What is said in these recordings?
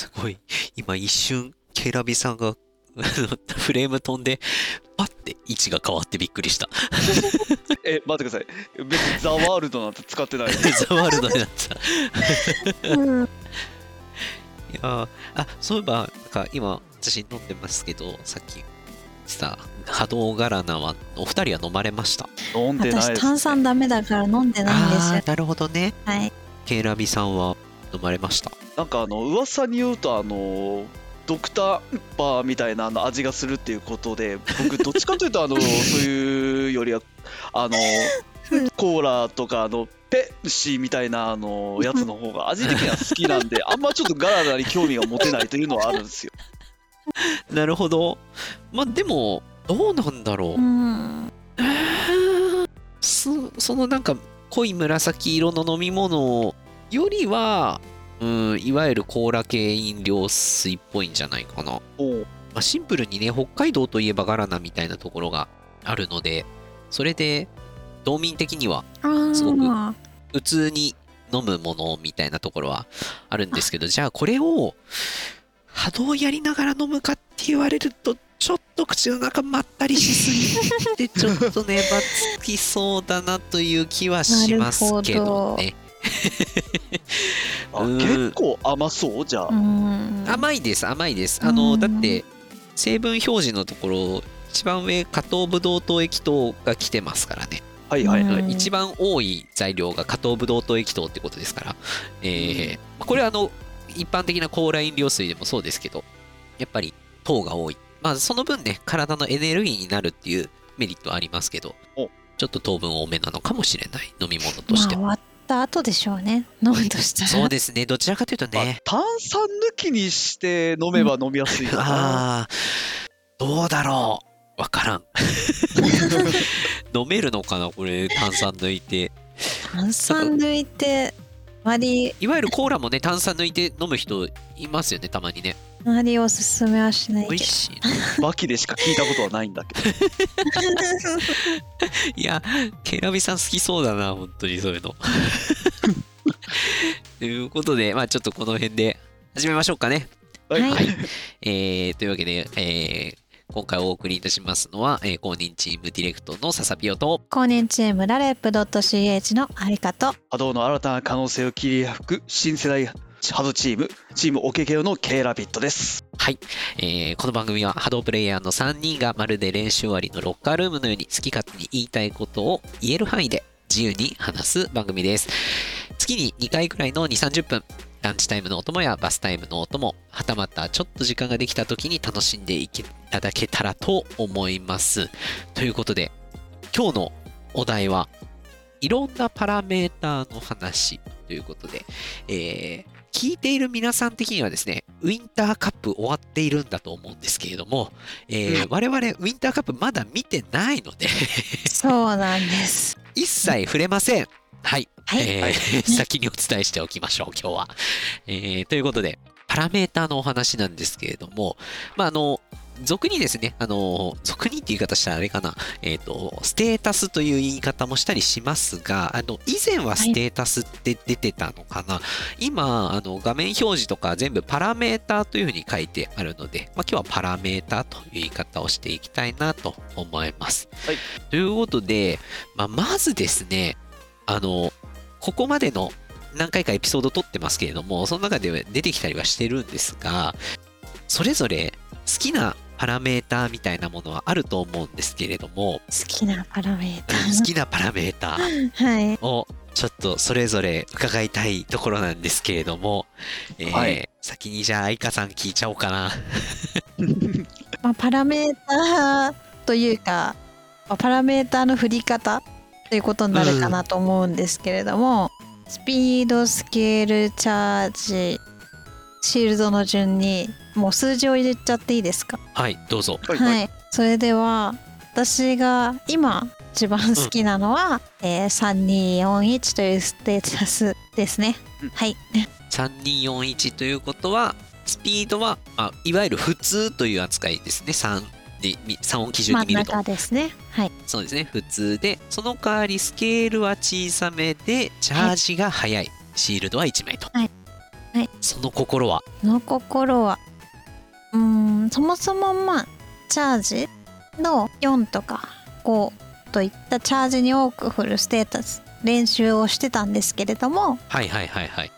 すごい。今一瞬、ケラビさんが、フレーム飛んで、パッて位置が変わってびっくりした。え、待ってください。別にザワールドなんて使ってない。ザワールドになってた。いうんやーあ、そういえば、なんか今、私飲んでますけど、さっきした波動ガラナは、お二人は飲まれました？飲んでないです、ね。私炭酸ダメだから飲んでないんですよ。なるほどね。はい。ケイラビさんは飲まれました。なんかあの噂に言うとあのドクターバーみたいなあの味がするっていうことで僕どっちかというとあの そういうよりはあのコーラとかあのペプシーみたいなあのやつの方が味的には好きなんで あんまちょっとガラガラに興味が持てないというのはあるんですよ。なるほど。まあ、でも、どうなんだろうう。ん。そそのなんか濃い紫色の飲み物よりは、うん、いわゆるコーラ系飲料水っぽいんじゃないかな。まあ、シンプルにね、北海道といえばガラナみたいなところがあるので、それで、道民的にはすごく普通に飲むものみたいなところはあるんですけど、じゃあこれを波動やりながら飲むかって言われると、ちょっと口の中まったりしすぎて、ちょっとね、ばつきそうだなという気はしますけどね。あうん結構甘そう？じゃあ。うん。甘いです、甘いです。あの、うんだって、成分表示のところ、一番上、加糖ブドウ糖液糖が来てますからね。はいはいはい。うん一番多い材料が加糖ブドウ糖液糖ってことですから、えーこれはあの一般的なコーラ飲料水でもそうですけど、やっぱり糖が多い。まあその分ね、体のエネルギーになるっていうメリットはありますけどお、ちょっと糖分多めなのかもしれない飲み物として。まあた後でしょうね。飲むとしたら。そうですね、どちらかというとまあね、炭酸抜きにして飲めば飲みやすいかな。ああ、どうだろう。わからん。飲めるのかなこれ、炭酸抜いて。炭酸抜いて、あまり、いわゆるコーラもね、炭酸抜いて飲む人いますよね、たまにね。あまりおすすめはしないけど。美味しいな。バキでしか聞いたことはないんだけど。いや、ケラビさん好きそうだな、本当にそういうの。ということで、まあちょっとこの辺で始めましょうかね。はい。はいえー、というわけで、えー今回お送りいたしますのは、えー公認チームディレクトのササピオと、公認チームラレップ .ch のありかと、波動の新たな可能性を切り開く新世代波動チーム、チームオケケオの K ラビットです。はい、えーこの番組は波動プレイヤーの3人がまるで練習終わりのロッカールームのように好き勝手に言いたいことを言える範囲で自由に話す番組です。月に2回くらいの2、30分、ランチタイムのお供やバスタイムのお供、はたまたちょっと時間ができた時に楽しんでいけいただけたらと思います。ということで、今日のお題はいろんなパラメーターの話ということで、えー聞いている皆さん的にはですね、ウィンターカップ終わっているんだと思うんですけれども、えー我々ウィンターカップまだ見てないので、そうなんです。一切触れません。はい。はい。えーはい 先にお伝えしておきましょう、今日は。えーということで、パラメーターのお話なんですけれども、まあ、あの、俗にですね、あの、俗にって言い方したらあれかな、えっ、と、ステータスという言い方もしたりしますが、あの、以前はステータスって出てたのかな、今、あの、画面表示とか全部パラメーターというふうに書いてあるので、まあ、今日はパラメーターという言い方をしていきたいなと思います。はい。ということで、まあ、まずですね、あの、ここまでの何回かエピソード撮ってますけれども、その中で出てきたりはしてるんですが、それぞれ好きなパラメーターみたいなものはあると思うんですけれども、好きなパラメータ好きなパラメーターー。はい。をちょっとそれぞれ伺いたいところなんですけれども、えーはい先にじゃあ愛花さん聞いちゃおうかな。まあ、パラメーターというか、まあパラメーターの振り方ということになるかなと思うんですけれども、スピード、スケール、チャージ、シールドの順にもう数字を入れちゃっていいですか？はい、どうぞ。はいはい、それでは私が今一番好きなのは、えー3241というステータスですね。うんはい。3241ということは、スピードは、まあ、いわゆる普通という扱いですね。3で、み3を基準真んに見ると。中ですね。はい。そうですね、普通で、その代わりスケールは小さめで、チャージが速い、シールドは1枚と。はいはい。その心は？その心は。うーんそもそもまあチャージの4とか5といったチャージに多く振るステータス練習をしてたんですけれども、はいはいはいはい。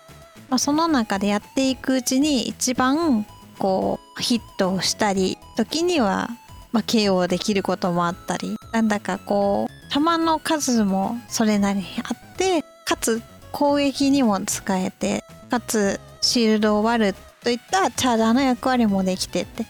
まあ、その中でやっていくうちに一番こうヒットをしたり時には、まあ、KO できることもあったりなんだかこう球の数もそれなりにあってかつ攻撃にも使えてかつシールドを割るといったチャージャーの役割もできてて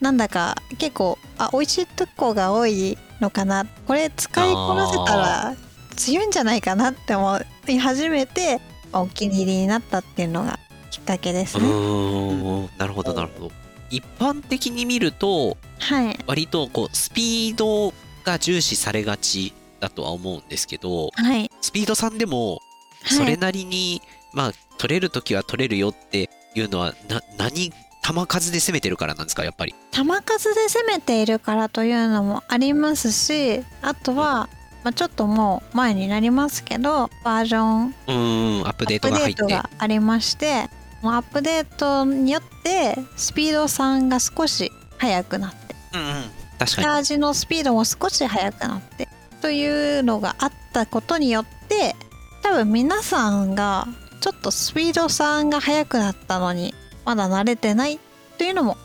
なんだか結構あ美味しいとこが多いのかな。これ使いこなせたら強いんじゃないかなって思い始めてお気に入りになったっていうのがきっかけですうね。なるほどなるほど。一般的に見るとはい。割とこうスピードが重視されがちだとは思うんですけどはい。スピードさんでもはい。それなりに、まあ取れる時は取れるよっていうのはな何球数で攻めてるからなんですか？やっぱり。球数で攻めているからというのもありますしあとは、まあ、ちょっともう前になりますけどバージョンうーんアップデーアップデートが入って。トがありましてもうアップデートによってスピード3が少し速くなって。うんうん。確チかに。ャージのスピードも少し速くなって。というのがあったことによって多分皆さんがちょっとスピード3が速くなったのにまだ慣れてないというのも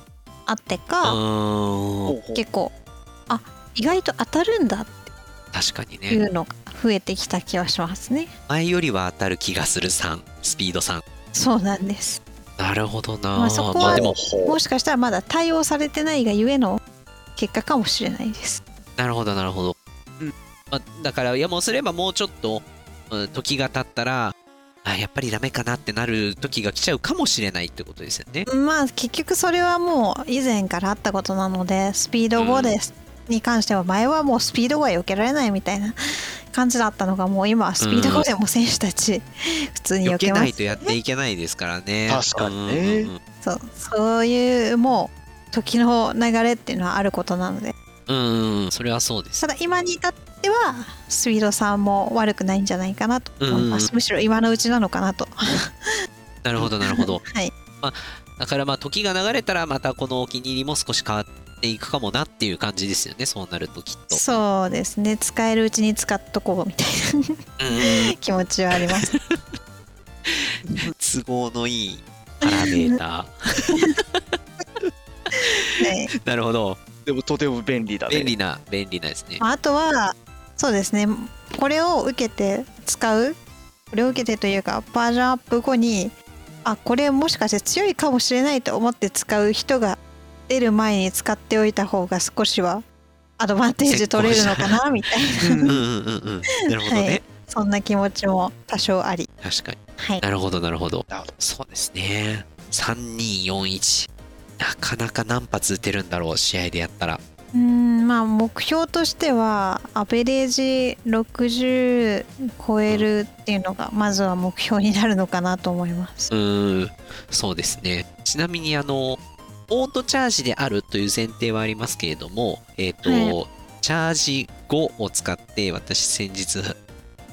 あってうか結構あ意外と当たるんだっ確かにね。ていうのが増えてきた気はしますね。前よりは当たる気がする3スピード3そうなんです。なるほどな、まあそこはまあでも。しかしたらまだ対応されてないがゆえの結果かもしれないです。なるほどなるほど、うん。まあ、だからやもすればもうちょっと、うん時が経ったらあやっぱりダメかなってなる時が来ちゃうかもしれないってことですよね。まあ結局それはもう以前からあったことなのでスピード5です、に関しては前はもうスピード5は避けられないみたいな感じだったのがもう今はスピード5でも選手たち普通に避避けけます、ないとやっていけないですからね。確かにね。うんうんうん。そうそういうもう時の流れっていうのはあることなのでうんそれはそうです。ただ今に至ってはスピードさんも悪くないんじゃないかなと。思います、うん。むしろ今のうちなのかなと。なるほどなるほど。はい。だからまあ時が流れたらまたこのお気に入りも少し変わっていくかもなっていう感じですよねそうなるときっと。そうですね。使えるうちに使っとこうみたいうんな 気持ちはあります。都合のいいパラメータ。ねーなるほどでもとても便利だね。便利な便利なですね。まああとはそうですね。これを受けて使うこれを受けてというかバージョンアップ後にあこれもしかして強いかもしれないと思って使う人が出る前に使っておいた方が少しはアドバンテージ取れるのかな みたいな。うんうんうんうん。なるほどね、はい。そんな気持ちも多少あり。確かに。はい。なるほどなるほど。なるほど。そうですね。3241なかなか何発打てるんだろう試合でやったら。うーんまあ目標としてはアベレージ60超えるっていうのがまずは目標になるのかなと思います。うーんそうですね。ちなみにあのオートチャージであるという前提はありますけれどもえっ、と、はチャージ5を使って私先日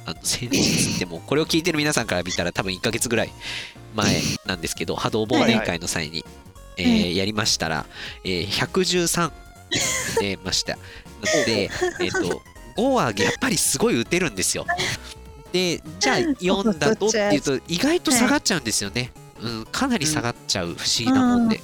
あの先日ってもうこれを聞いてる皆さんから見たら多分1ヶ月ぐらい前なんですけど波動忘年会の際に、えーはやりましたら、えー113出ました。で、えっと5はやっぱりすごい打てるんですよ。でじゃあ4だとっていうと 意外と下がっちゃうんですよね、うん、かなり下がっちゃう不思議なもんで、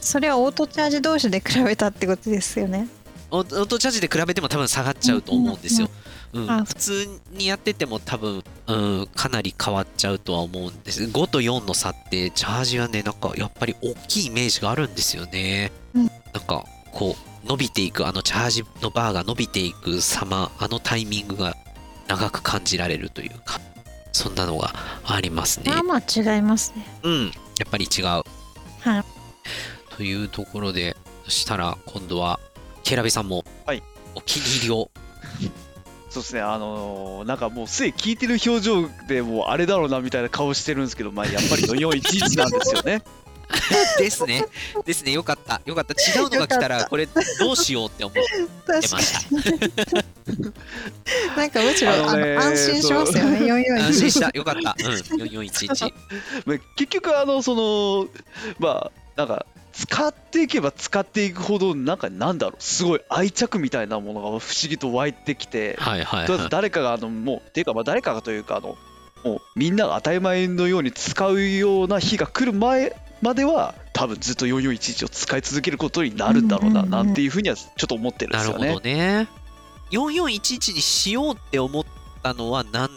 それはオートチャージ同士で比べたってことですよね。オートチャージで比べても多分下がっちゃうと思うんですよ。うんあ普通にやってても多分、うん、かなり変わっちゃうとは思うんです。5と4の差ってチャージはね、なんかやっぱり大きいイメージがあるんですよね。うんなんかこう伸びていく、あのチャージのバーが伸びていく様、あのタイミングが長く感じられるというか、そんなのがありますねま。あまあ違いますねうん、やっぱり違う。はいというところで、そしたら今度は、ケラビさんも、はいお気に入りをそうですねあのーなんかもうすでに聞いてる表情でもうあれだろうなみたいな顔してるんですけどまあやっぱりの411なんですよね ですね。ですね。よかった。よかった。違うのが来たら、これどうしようって思ってました。になんかむしろああのねの安心しますよね441安心した。よかった。うん。4411。まあ結局あのそのまあなんか使っていけば使っていくほどなんかなんだろうすごい愛着みたいなものが不思議と湧いてきてはいはいとりあえずはい。誰かがあのもうっていうかまあ誰かがというかあのもうみんなが当たり前のように使うような日が来る前までは多分ずっと4411を使い続けることになるんだろうなうんうんうん。なんていうふうにはちょっと思ってるんでなるほすよねどね。4411にしようって思ったのは何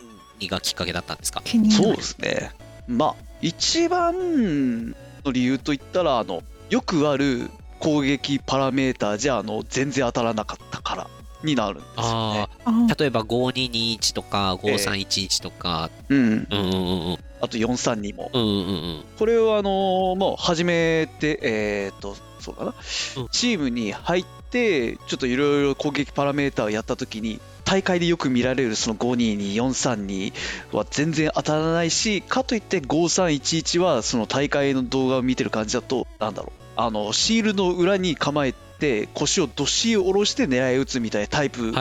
がきっかけだったんですか？そうですね。まあ一番の理由といったらあのよくある攻撃パラメーターじゃあの全然当たらなかったからになるんですよね。例えば5221とか5311とか、うんうん。うんうんうん。あと432も。うんうんうんこれをあのーもう始めてえーっとそうかな、うん。チームに入ってちょっといろいろ攻撃パラメーターをやった時に大会でよく見られるその522432は全然当たらないしかといって5311はその大会の動画を見てる感じだとなんだろうあのシールの裏に構えて腰をどっしり下ろして狙い撃つみたいなタイプの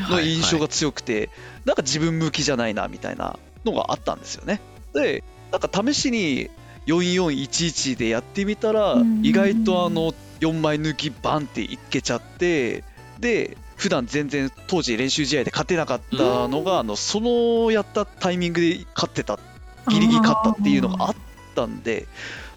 はい。印象が強くて、なんか自分向きじゃないなみたいなのがあったんですよね。で、なんか試しに4411でやってみたらうん、意外とあの4枚抜きバンっていけちゃって、で、普段全然当時練習試合で勝てなかったのが、あのそのやったタイミングで勝ってた、ギリギリ勝ったっていうのがあったんで、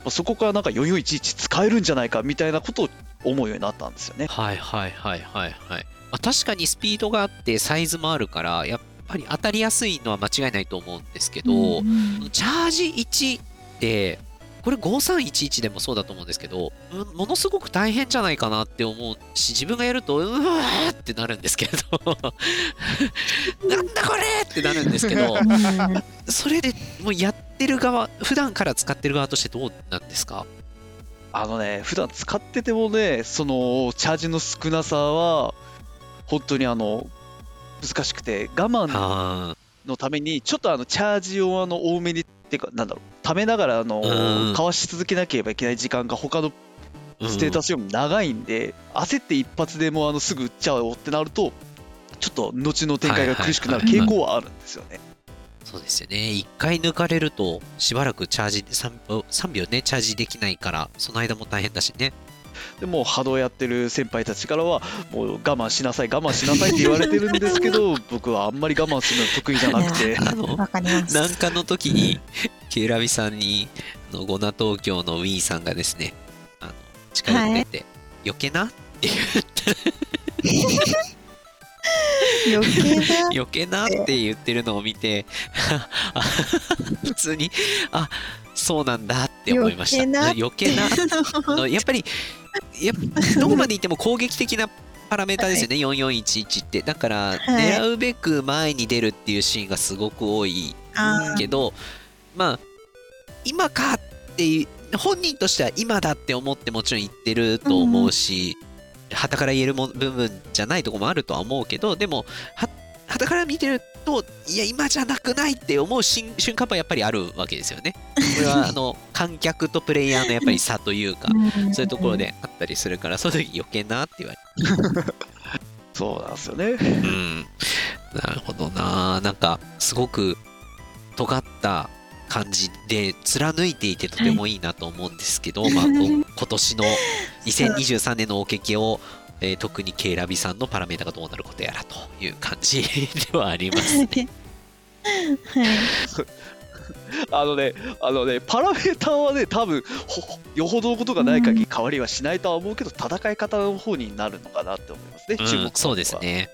まあそこからなんか4411使えるんじゃないかみたいなことを思うようになったんですよね。はいはいはいはいはい。まあ、確かにスピードがあってサイズもあるから、やっぱり当たりやすいのは間違いないと思うんですけど、うんチャージ1って、これ5311でもそうだと思うんですけど、うんものすごく大変じゃないかなって思うし、自分がやると、うわーってなるんですけど、なんだこれってなるんですけど、うん。それでもうやってる側、普段から使ってる側としてどうなんですか？あのね、普段使っててもね、そのチャージの少なさは、本当にあの難しくて、我慢あのために、ちょっとあのチャージをあの多めに、っていうか、なんだろう、ためながらあのうんかわし続けなければいけない時間が、他のーステータスよりも長いんで、焦って一発でもうあのすぐ打っちゃおうってなると、ちょっと後の展開が苦しくなる傾向はあるんですよね。そうですよね。一回抜かれると、しばらくチャージ 3, 3秒ね、チャージできないから、その間も大変だしね。でもう波動やってる先輩たちからはもう我慢しなさい我慢しなさいって言われてるんですけど 僕はあんまり我慢するの得意じゃなくて。あの、なんかの時に、ケイラビさんに、あのゴナ東京のウィーさんがですね、あの近寄ってって、余計な？って言って、余計だ 余計な？って言ってるのを見て、あ 普通に、あそうなんだって思いました。余計な？余計な？あのやっぱりやっぱ どこまでいっても攻撃的なパラメーターですよね、4411って。だから、狙うべく前に出るっていうシーンがすごく多いあけど、まあ、今かっていう、本人としては今だって思ってもちろん言ってると思うし、はたから言えるも部分じゃないとこもあるとは思うけど、でも、はたから見てると、いや、今じゃなくないって思う瞬瞬間はやっぱりあるわけですよね。これはあの観客とプレイヤーのやっぱり差というか、そういうところであったりするから、その時余計なって言われ そうなんですよねうん。なるほどな。なんか、すごく尖った感じで貫いていてとてもいいなと思うんですけど、まあ、こ今年の 2023年のおけけを、えー特にケイラビさんのパラメータがどうなることやらという感じ ではありますね。はいあのねあのねパラメーターはね多分ほよほどのことがない限り変わりはしないとは思うけど、戦い方の方になるのかなって思いますね、注目うん、そうですね。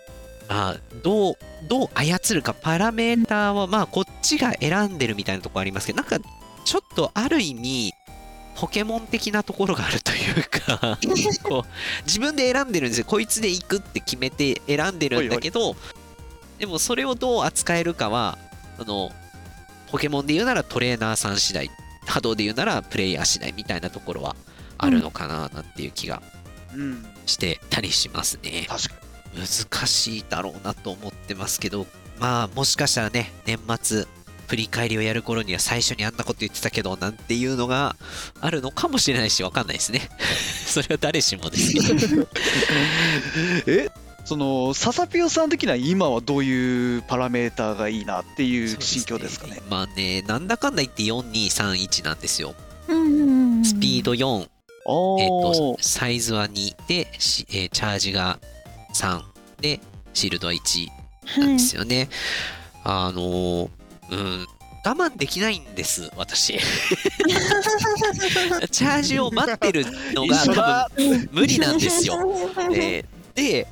まあ、どう、どう操るか、パラメーターは、まあ、こっちが選んでるみたいなところありますけど、なんか、ちょっとある意味、ポケモン的なところがあるというか、こう、自分で選んでるんですよ。こいつで行くって決めて選んでるんだけど、でもそれをどう扱えるかは、あの、ポケモンで言うならトレーナーさん次第、波動で言うならプレイヤー次第みたいなところはあるのかな、なんていう気がうんしてたりしますね。確かに難しいだろうなと思ってますけど、まあ、もしかしたらね、年末、振り返りをやる頃には最初にあんなこと言ってたけどなんていうのがあるのかもしれないしわかんないですね。それは誰しもです。けどえそのササピオさん的には今はどういうパラメーターがいいなっていう心境ですかね？まあねなんだかんだ言って4231なんですよ。うんスピード4、あえっーとサイズは2で、しえーチャージが3でシールドは1なんですよね。あのーうん、我慢できないんです、私。チャージを待ってるのが多分無理なんですよ。で、で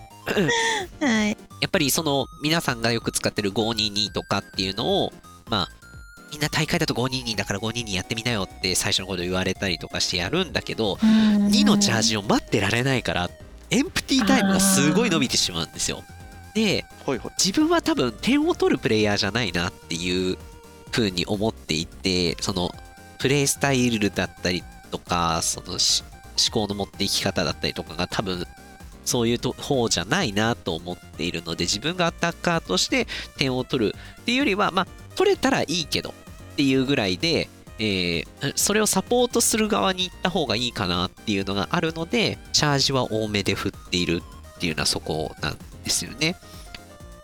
はい。やっぱりその皆さんがよく使ってる522とかっていうのを、まあ、みんな大会だと522だから522やってみなよって最初のこと言われたりとかしてやるんだけど、2のチャージを待ってられないから、エンプティータイムがすごい伸びてしまうんですよ。で、ほいほい。自分は多分点を取るプレイヤーじゃないなっていう風に思っていてそのプレイスタイルだったりとかそのし思考の持っていき方だったりとかが多分そういうと方じゃないなと思っているので自分がアタッカーとして点を取るっていうよりはまあ取れたらいいけどっていうぐらいで、えーそれをサポートする側に行った方がいいかなっていうのがあるのでチャージは多めで振っているっていうのはそこなんですよね。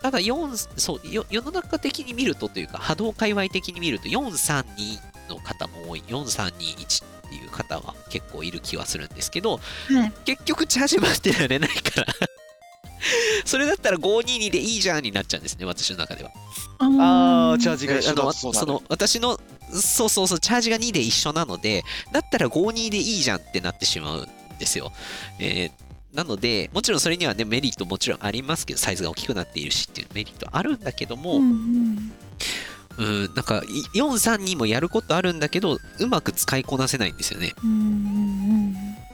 ただ4そうよ世の中的に見るとというか波動界隈的に見ると432の方も多い。4321っていう方は結構いる気はするんですけどはい。結局チャージ待ってられないから。それだったら522でいいじゃんになっちゃうんですね私の中では。あー。チャージが一緒あのだそその私のそうそうそうチャージが2で一緒なのでだったら52でいいじゃんってなってしまうんですよ、えーなのでもちろんそれにはねメリットもちろんありますけどサイズが大きくなっているしっていうメリットあるんだけども、ううん。んなんかい432もやることあるんだけどうまく使いこなせないんですよね。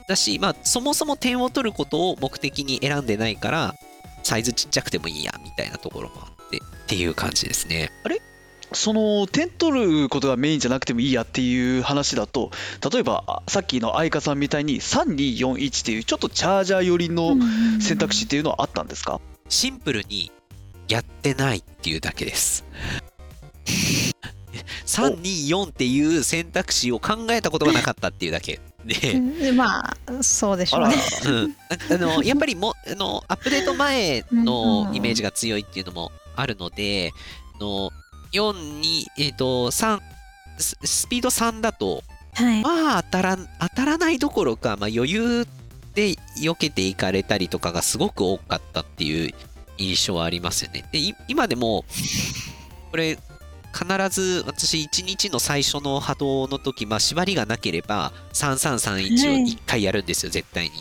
だしまあそもそも点を取ることを目的に選んでないからサイズちっちゃくてもいいやみたいなところもあってっていう感じですねその点取ることがメインじゃなくてもいいやっていう話だと例えばあさっきの愛花さんみたいに3241っていうちょっとチャージャー寄りのうん選択肢っていうのはあったんですか？シンプルにやってないっていうだけです。324っていう選択肢を考えたことがなかったっていうだけ。で、でまあそうでしょうね。うん、あの やっぱりもあのアップデート前のイメージが強いっていうのもあるので、あの4に、えっと3ススピード3だとはい。まあ当たらん当たらないどころか、まあ、余裕で避けていかれたりとかがすごく多かったっていう印象はありますよね。でい今でもこれ必ず私1日の最初の波動の時、まあ、縛りがなければ3331を1回やるんですよ、絶対に。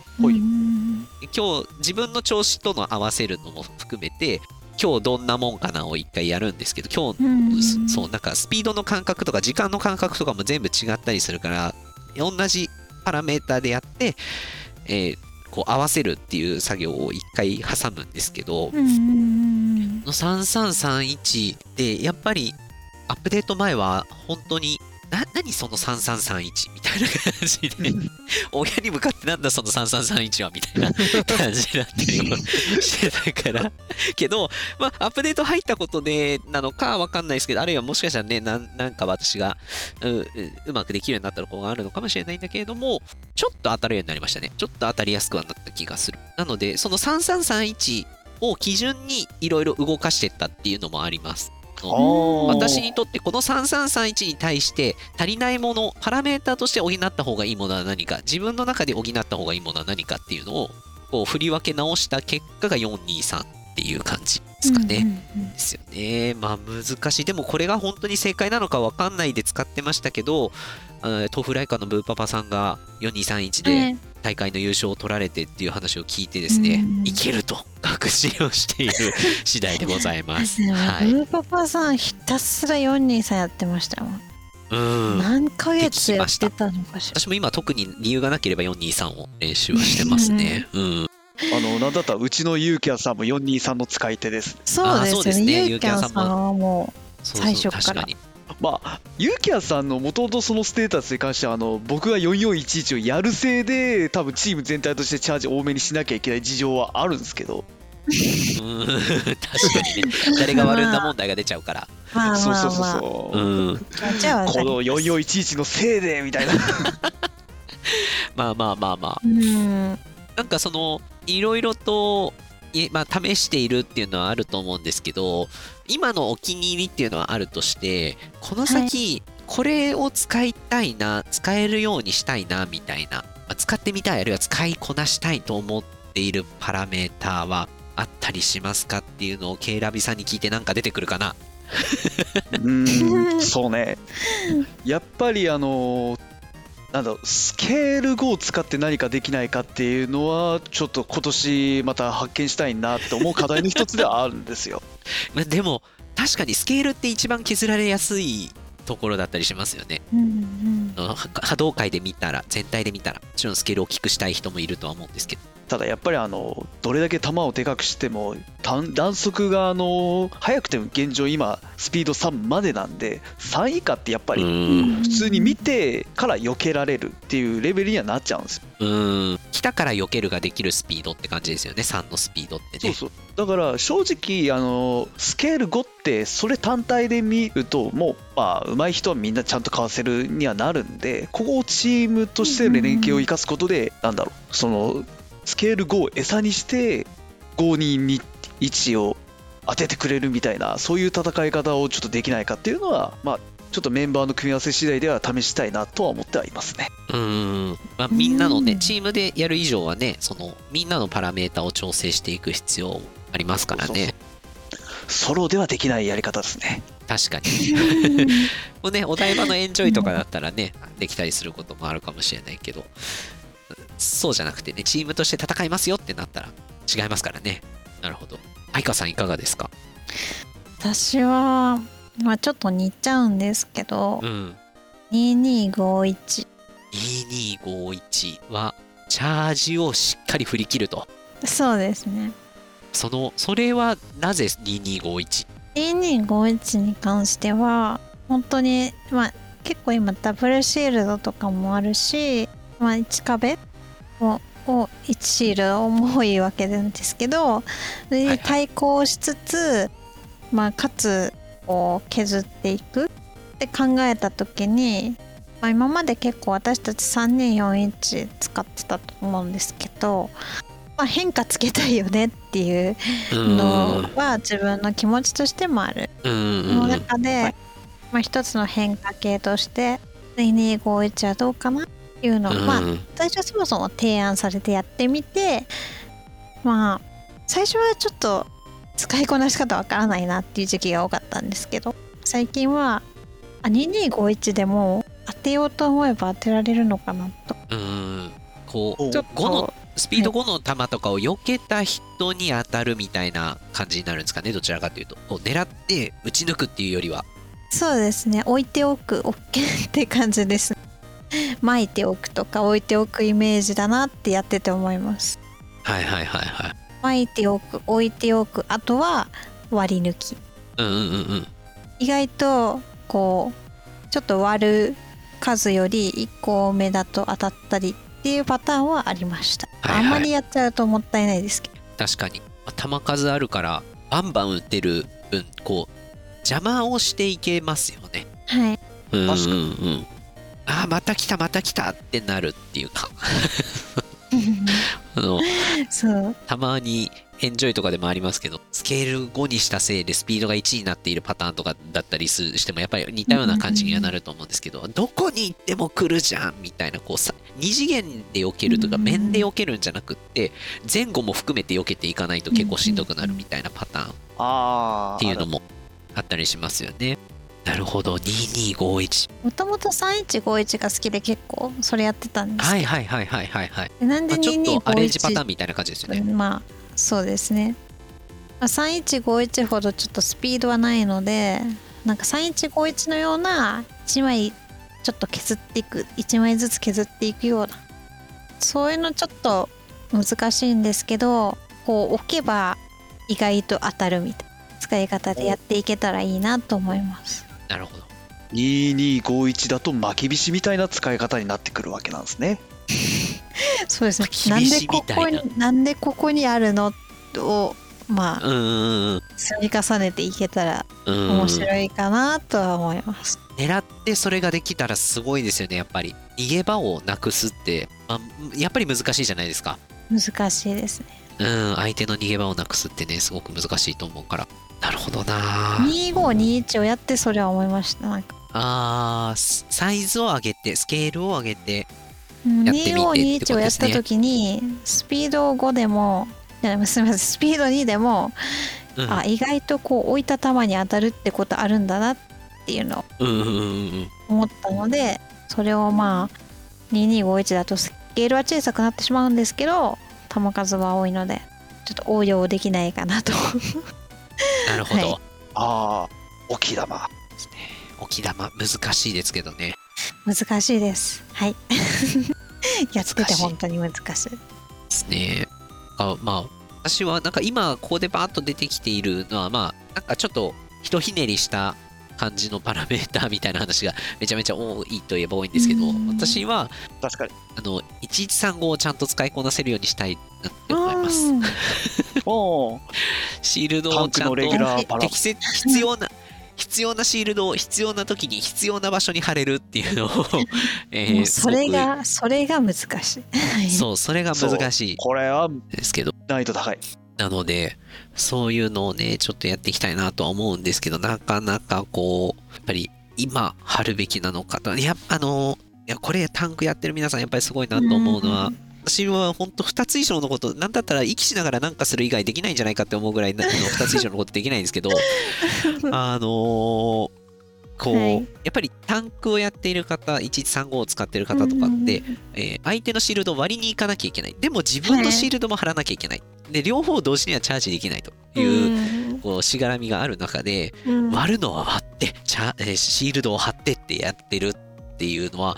今日自分の調子との合わせるのも含めて今日どんなもんかなを1回やるんですけど今日うん。そうなんかスピードの感覚とか時間の感覚とかも全部違ったりするから同じパラメーターでやって、えーこう合わせるっていう作業を一回挟むんですけど、うんの3331でやっぱりアップデート前は本当にな何その3331みたいな感じで親に向かってなんだその3331はみたいな 感じになったりもしてたから。けど、まあ、アップデート入ったことでなのかわかんないですけどあるいはもしかしたらねなんなんか私がうううまくできるようになったところがあるのかもしれないんだけれどもちょっと当たるようになりましたね。ちょっと当たりやすくはなった気がする。なのでその3331を基準にいろいろ動かしていったっていうのもありますあー私にとってこの3331に対して足りないものパラメーターとして補った方がいいものは何か自分の中で補った方がいいものは何かっていうのをこう振り分け直した結果が423っていう感じですかね。ですよね。まあ難しい。でもこれが本当に正解なのか分かんないで使ってましたけど、豆腐ライカーのブーパパさんが4231で大会の優勝を取られてっていう話を聞いてですね、うんいけると確信をしている 次第でございます。はい。ブーパパさんひたすら423やってましたよ。うん。何ヶ月やってたのかしら。私も今特に理由がなければ423を練習はしてますね。うん。あのなんだったらうちのユーキャンさんも423の使い手ですそうですよね。そうですねゆうきゃんさんはもそう最初から確かに。まあユーキャンさんのもともとそのステータスに関してはあの僕が4411をやるせいで多分チーム全体としてチャージ多めにしなきゃいけない事情はあるんですけど。うん確かにね。誰が悪んだ問題が出ちゃうから。まあそうそうそうまあまあそう、うんこの4411のせいでみたいな。まあまあまあまあ。うん。なんかそのいろいろといまあ、試しているっていうのはあると思うんですけど今のお気に入りっていうのはあるとしてこの先、これを使いたいな使えるようにしたいなみたいな、まあ使ってみたいあるいは使いこなしたいと思っているパラメーターはあったりしますかっていうのをケイラビさんに聞いてなんか出てくるかな？うんそうね。やっぱりあのなんだろうスケール5を使って何かできないかっていうのはちょっと今年また発見したいなって思う課題の一つではあるんですよ。まあでも確かにスケールって一番削られやすいところだったりしますよね。うんうんあのは波動界で見たら全体で見たらもちろんスケールを大きくしたい人もいるとは思うんですけどただやっぱりあのどれだけ球をでかくしても弾弾速があの速くても現状今スピード3までなんで3以下ってやっぱりうん。普通に見てから避けられるっていうレベルにはなっちゃうんですよ。うん。来たから避けるができるスピードって感じですよね3のスピードってね。そうそう。だから正直あのスケール5ってそれ単体で見るともうまあ上手い人はみんなちゃんとかわせるにはなるんでここをチームとしての連携を生かすことでなんだろうそのスケール5を餌にして5221を当ててくれるみたいなそういう戦い方をちょっとできないかっていうのはまあちょっとメンバーの組み合わせ次第では試したいなとは思ってはいますね。うん、まあ、みんなのねうんチームでやる以上はねそのみんなのパラメータを調整していく必要ありますからね。ソロではできないやり方ですね。確かに。もうねお台場のエンジョイとかだったらねできたりすることもあるかもしれないけどそうじゃなくてねチームとして戦いますよってなったら違いますからね。なるほど。愛花さんいかがですか？私は、まあ、ちょっと似ちゃうんですけどうん。2251 2251はチャージをしっかり振り切ると。そうですね。そのそれはなぜ2251 2251に関しては本当にまあ結構今ダブルシールドとかもあるし、まあ、1壁をを1シールドも多いわけなんですけどそれに対抗しつつ、まあ、かつこう削っていく。って考えた時に、まあ、今まで結構私たち3241使ってたと思うんですけど、まあ、変化つけたいよねっていううんのは自分の気持ちとしてもある。うんその中で、まあ、一つの変化系として2251はどうかないうの。を、まあ最初そもそも提案されてやってみてまあ最初はちょっと使いこなし方わからないなっていう時期が多かったんですけど最近はあ2251でも当てようと思えば当てられるのかなと。うん。こうおちょっ5のとスピード5の球とかを避けた人に当たるみたいな感じになるんですかねどちらかというと。こう狙って打ち抜くっていうよりは。そうですね。置いておく OK って感じです 巻いておくとか置いておくイメージだなってやってて思います。はいはいはいはい。巻いておく置いておくあとは割り抜き。うんうんうんうん。意外とこうちょっと割る数より1個多めだと当たったりっていうパターンはありました、はいはい。あんまりやっちゃうともったいないですけど。確かに。まあ球数あるからバンバン打てる分こう邪魔をしていけますよね。はい。うんうん確かうんあーまた来たまた来たってなるっていうか。あのそう。たまにエンジョイとかでもありますけどスケール5にしたせいでスピードが1になっているパターンとかだったりすしてもやっぱり似たような感じにはなると思うんですけどどこに行っても来るじゃんみたいなこうさ2次元で避けるとかうん面で避けるんじゃなくって前後も含めて避けていかないと結構しんどくなるみたいなパターンっあていうのもあったりしますよね。なるほど。2251もともと3151が好きで結構それやってたんです。けど、はいはいはいはいはいはい、でなんでまあ、ちょっとアレンジパター2251ンみたいな感じですよね。まあそうですね、まあ、3151ほどちょっとスピードはないのでなんか3151のような1枚ちょっと削っていく1枚ずつ削っていくようなそういうのちょっと難しいんですけどこう置けば意外と当たるみたいな使い方でやっていけたらいいなと思いますなるほど。2251だと巻きびしみたいな使い方になってくるわけなんですね。そうですね厳しいなんでここみたいなになんでここにあるのをまあ積み重ねていけたらうん面白いかなとは思います。狙ってそれができたらすごいですよねやっぱり逃げ場をなくすって、まあ、やっぱり難しいじゃないですか難しいですね。うん相手の逃げ場をなくすってねすごく難しいと思うからなるほどな。2521をやってそれは思いました。なんか。あサイズを上げてスケールを上げてうんやってみてってことですね。2521をやった時にスピード5でもいやすみませんスピード2でも、うん。あ意外とこう置いた球に当たるってことあるんだなっていうのを思ったのでそれをまあ2251だとスケールは小さくなってしまうんですけど球数は多いのでちょっと応用できないかなと なるほど、はい。ああ大きい球置き玉。難しいですけどね。難しいです。はい。やってて本当に難しい。ですね。あまあ私はなんか今ここでバーッと出てきているのはまあなんかちょっとひとひねりした感じのパラメーターみたいな話がめちゃめちゃ多いといえば多いんですけどうん。私は確かに。あの1135をちゃんと使いこなせるようにしたいなって思います。シールドをちゃんと適切必要な必要なシールドを必要な時に必要な場所に貼れるっていうのを、えーそれが それが難しい。そうそれが難しい。これはですけど難易度高い。なのでそういうのをねちょっとやっていきたいなとは思うんですけどなかなかこうやっぱり今貼るべきなのかと。いやあのいやこれタンクやってる皆さんやっぱりすごいなと思うのは、私は本当2つ以上のことなんだったら息しながらなんかする以外できないんじゃないかって思うぐらいな 2つ以上のことできないんですけど あのーこう、はい。やっぱりタンクをやっている方1135を使っている方とかって、えー相手のシールドを割りに行かなきゃいけない。でも自分のシールドも貼らなきゃいけない、で両方同時にはチャージできないという、こうしがらみがある中でうん。割るのは割ってチャ、えーシールドを貼ってってやってるっていうのは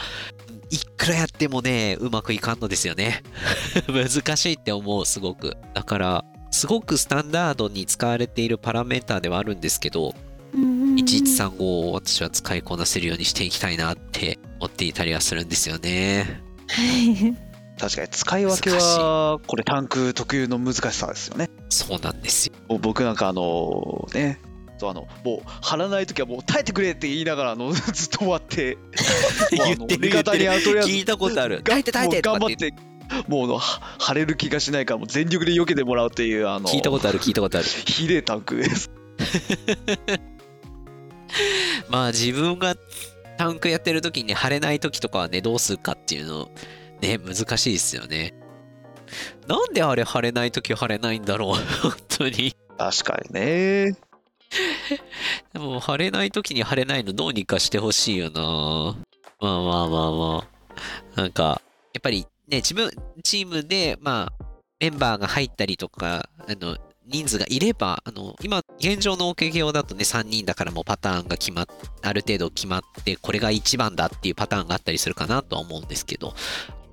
いくらやってもねうまくいかんのですよね。難しいって思うすごく。だからすごくスタンダードに使われているパラメーターではあるんですけど1135を私は使いこなせるようにしていきたいなって思っていたりはするんですよね。はい。確かに使い分けはこれタンク特有の難しさですよね。そうなんですよ。もう僕なんかあのねそうあのもう張らない時はもう耐えてくれって言いながらあのずっと終わって。言ってる味方にはとりあえず聞いたことある。が耐えて耐えて。頑張ってもうあのれる気がしないからもう全力で避けてもらうっていうあの聞いたことある聞いたことある。ひでえタンクです。まあ自分がタンクやってる時に貼れない時とかはねどうするかっていうのね難しいですよね。なんであれ貼れない時貼れないんだろう 本当に。確かにねでも貼れない時に貼れないのどうにかしてほしいよな。まあまあまあまあ。なんかやっぱりね自分チームでまあメンバーが入ったりとかあの人数がいればあの今現状の OKKO だとね3人だからもうパターンが決まっある程度決まってこれが1番だっていうパターンがあったりするかなとは思うんですけど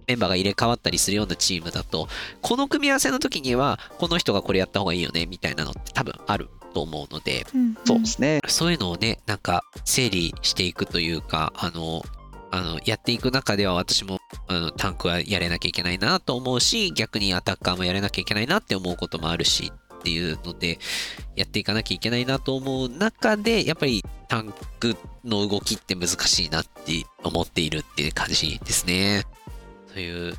メンバーが入れ替わったりするようなチームだとこの組み合わせの時にはこの人がこれやった方がいいよねみたいなのって多分ある。と思うのでそうですねそういうのをね、なんか整理していくというか、あの、あのやっていく中では私もあのタンクはやれなきゃいけないなと思うし、逆にアタッカーもやれなきゃいけないなって思うこともあるしっていうので、やっていかなきゃいけないなと思う中で、やっぱりタンクの動きって難しいなって思っているっていう感じですね。という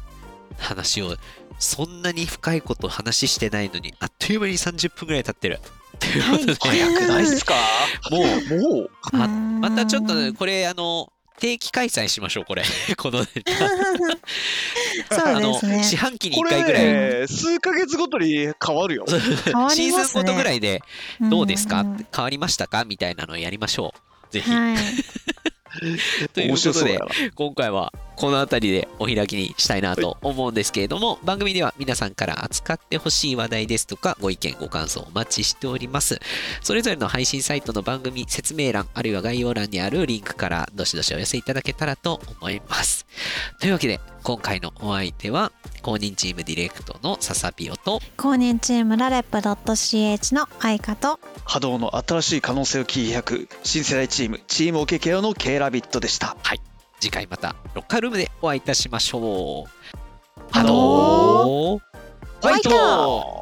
話を、そんなに深いこと話してないのに、あっという間に30分ぐらい経ってる。ということで、早くないっすか？もうもう。あうん。またちょっとねこれあの定期開催しましょうこれ。このネタ。そうあのですね。四半期にこ1回ぐらい、れ数ヶ月ごとに変わるよ。変わシーりますね。ズンごとぐらいでどうですか、変わりましたか？みたいなのをやりましょう。ぜひ、はいという面ことで今回はこの辺りでお開きにしたいなと思うんですけれども、番組では皆さんから扱ってほしい話題ですとかご意見ご感想お待ちしております。それぞれの配信サイトの番組説明欄あるいは概要欄にあるリンクからどしどしお寄せいただけたらと思います。というわけで今回のお相手は公認チームディレクトの笹ピオと公認チームラレップ .ch の愛花と波動の新しい可能性を切り開く新世代チームチーム OKKO の K ラビットでした。次回またロッカールームでお会いいたしましょう。ハロー。ファイトファイト